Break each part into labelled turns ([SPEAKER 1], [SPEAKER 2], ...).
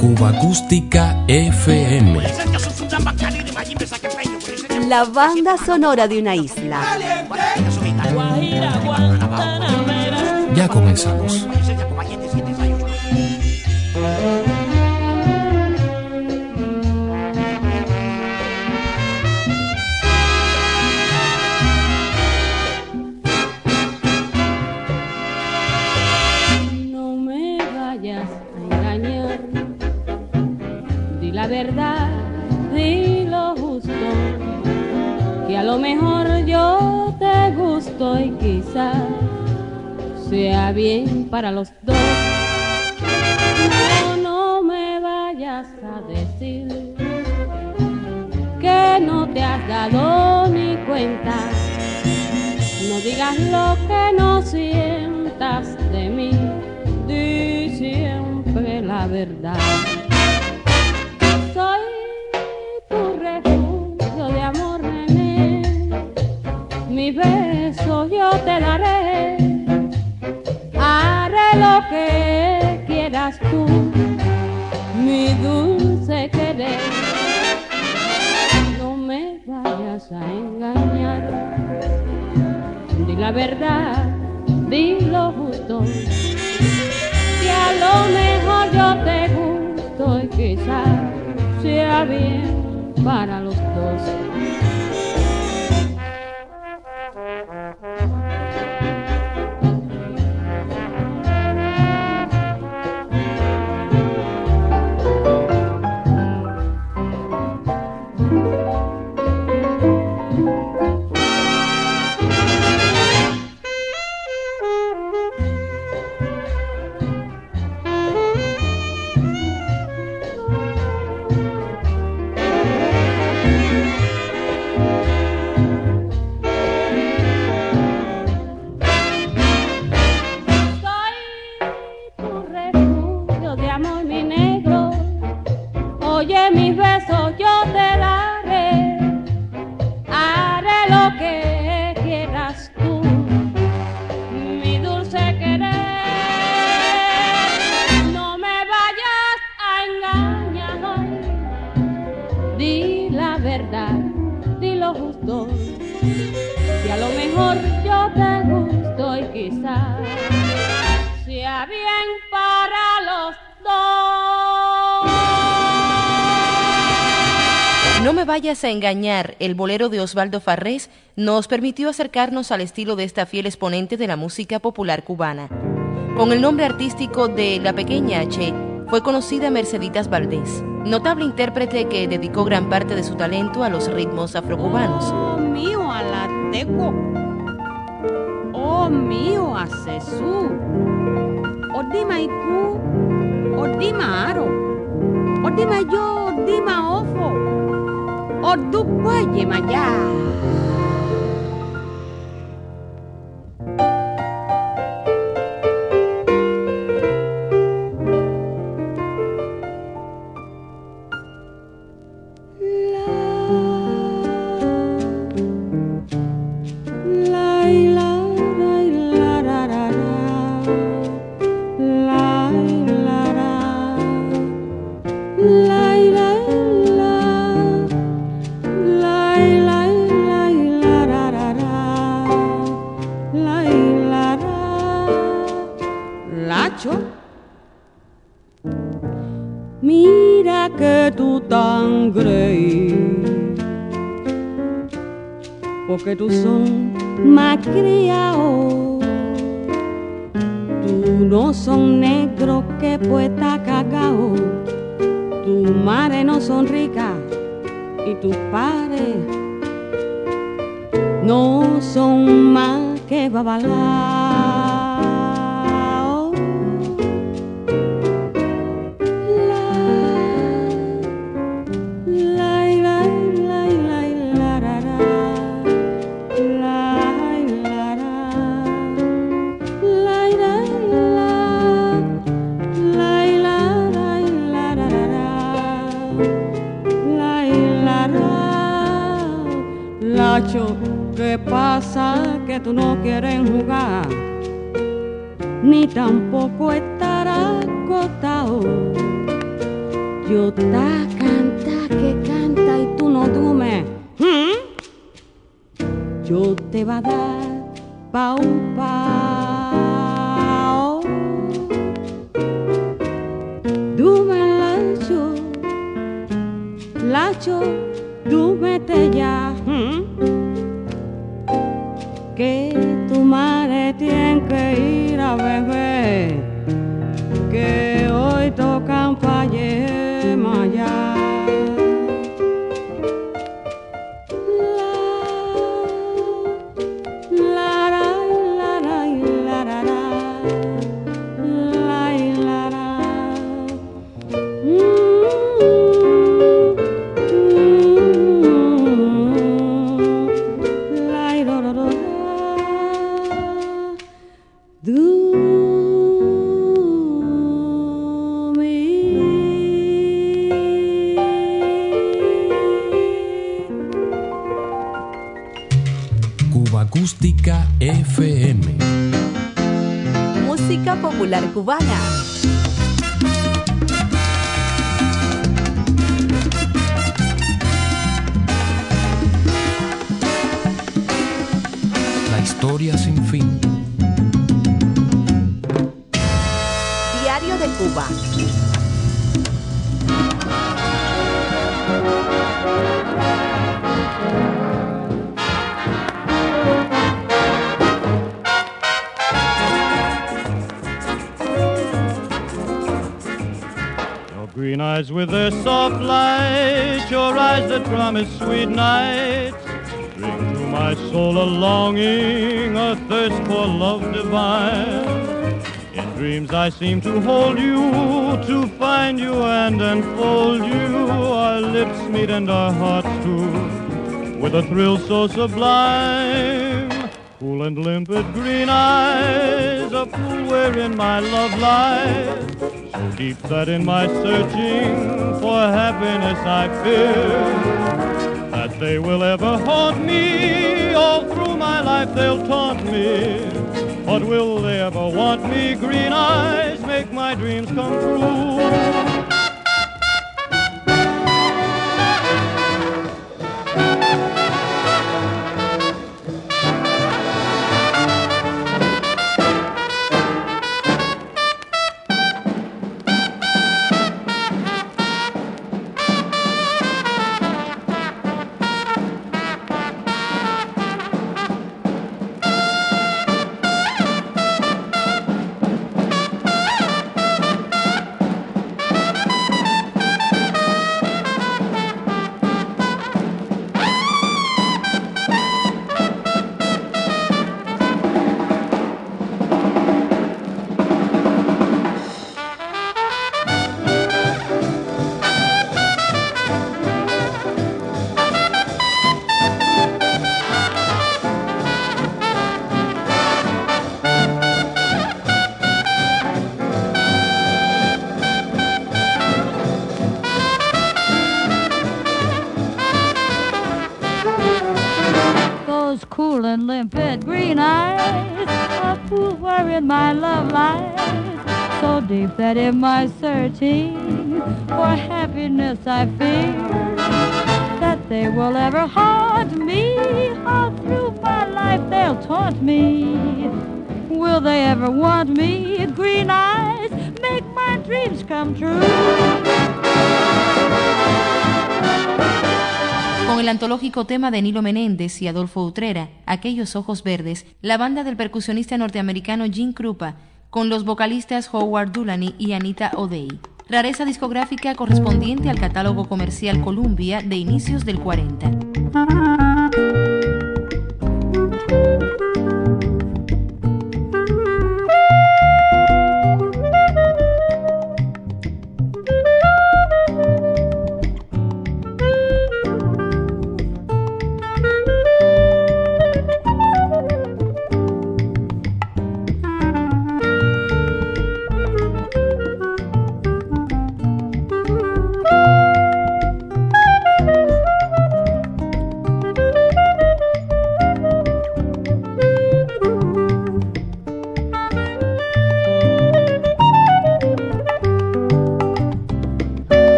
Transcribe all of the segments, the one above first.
[SPEAKER 1] Cuba Acústica FM.
[SPEAKER 2] La banda sonora de una isla.
[SPEAKER 1] Ya comenzamos.
[SPEAKER 3] Verdad, di lo justo, que a lo mejor yo te gusto y quizás sea bien para los dos. No, no me vayas a decir que no te has dado ni cuenta. No digas lo que no sientas de mí, di siempre la verdad. Soy que quieras tú, mi dulce querer. No me vayas a engañar di la verdad, di lo justo, que a lo mejor yo te gusto y quizás sea bien para de amor, mi negro. Oye mis besos, No me vayas a engañar,
[SPEAKER 4] el bolero de Osvaldo Farrés nos permitió acercarnos al estilo de esta fiel exponente de la música popular cubana. Con el nombre artístico de La Pequeña H, fue conocida Merceditas Valdés, notable intérprete que dedicó gran parte de su talento a los ritmos afrocubanos.
[SPEAKER 5] Oh, mío alateco. Oh, mío asesú. Odima iku. Odima aro. Odima yo, odima ofo. Odukweye Mira que tú tan creí porque tú son más criado. Tú no son negro que puesta cacao. Tu madre no son rica y tus padres no son más que babalao. Va a dar pau pau. Dume lacho, lacho,
[SPEAKER 2] Música popular cubana.
[SPEAKER 1] La historia sin fin.
[SPEAKER 2] Diario de Cuba.
[SPEAKER 6] Green eyes with their soft light, your eyes that promise sweet nights, bring to my soul a longing, a thirst for love divine. In dreams I seem to hold you, to find you and enfold you. Our lips meet and our hearts too, with a thrill so sublime. Cool and limpid green eyes, a pool wherein my love lies. So deep that in my searching for happiness I fear that they will ever haunt me. All through my life they'll taunt me. But will they ever want me? Green eyes make my dreams come true.
[SPEAKER 7] Green eyes, a pool wherein my love lies, so deep that in my searching for happiness I fear that they will ever haunt me. All through my life they'll taunt me. Will they ever want me? Green eyes make my dreams come true.
[SPEAKER 4] El antológico tema de Nilo Menéndez y Adolfo Utrera, Aquellos Ojos Verdes, la banda del percusionista norteamericano Gene Krupa, con los vocalistas Howard Dulany y Anita O'Day. Rareza discográfica correspondiente al catálogo comercial Columbia de inicios del 40.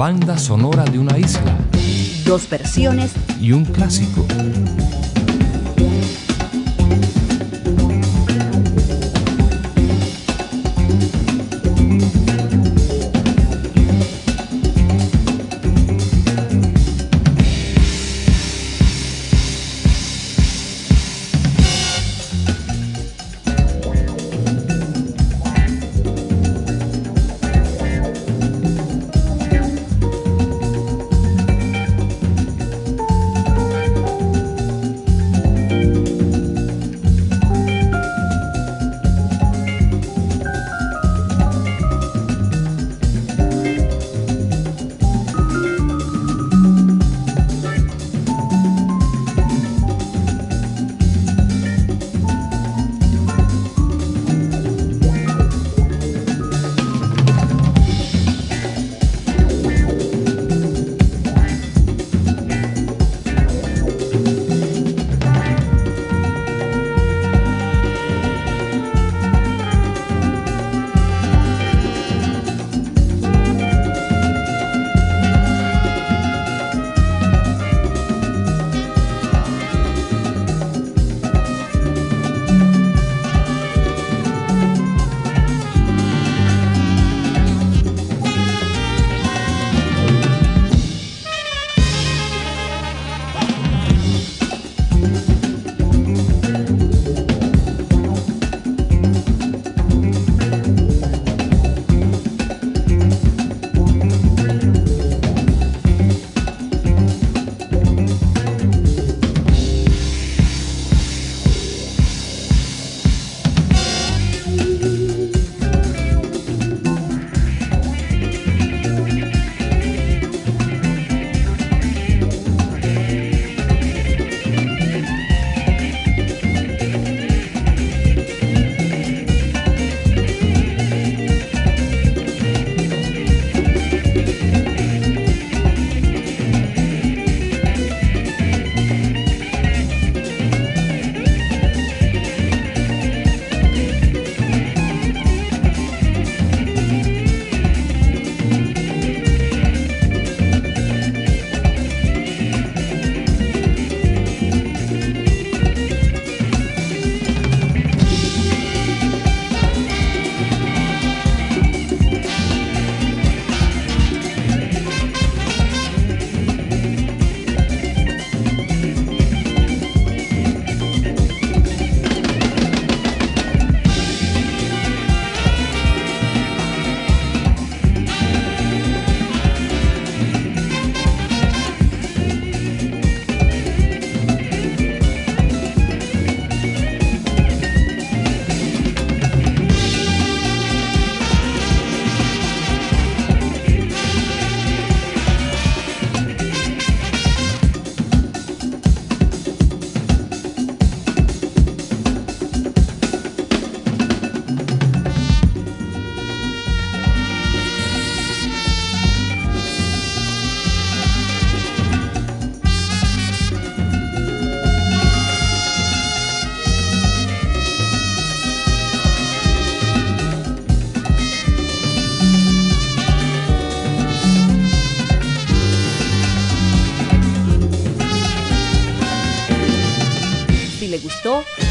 [SPEAKER 1] Banda sonora de una isla
[SPEAKER 2] Dos versiones
[SPEAKER 1] y un clásico.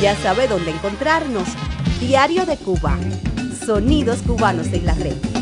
[SPEAKER 2] Ya sabe dónde encontrarnos. Diario de Cuba. Sonidos cubanos en la red.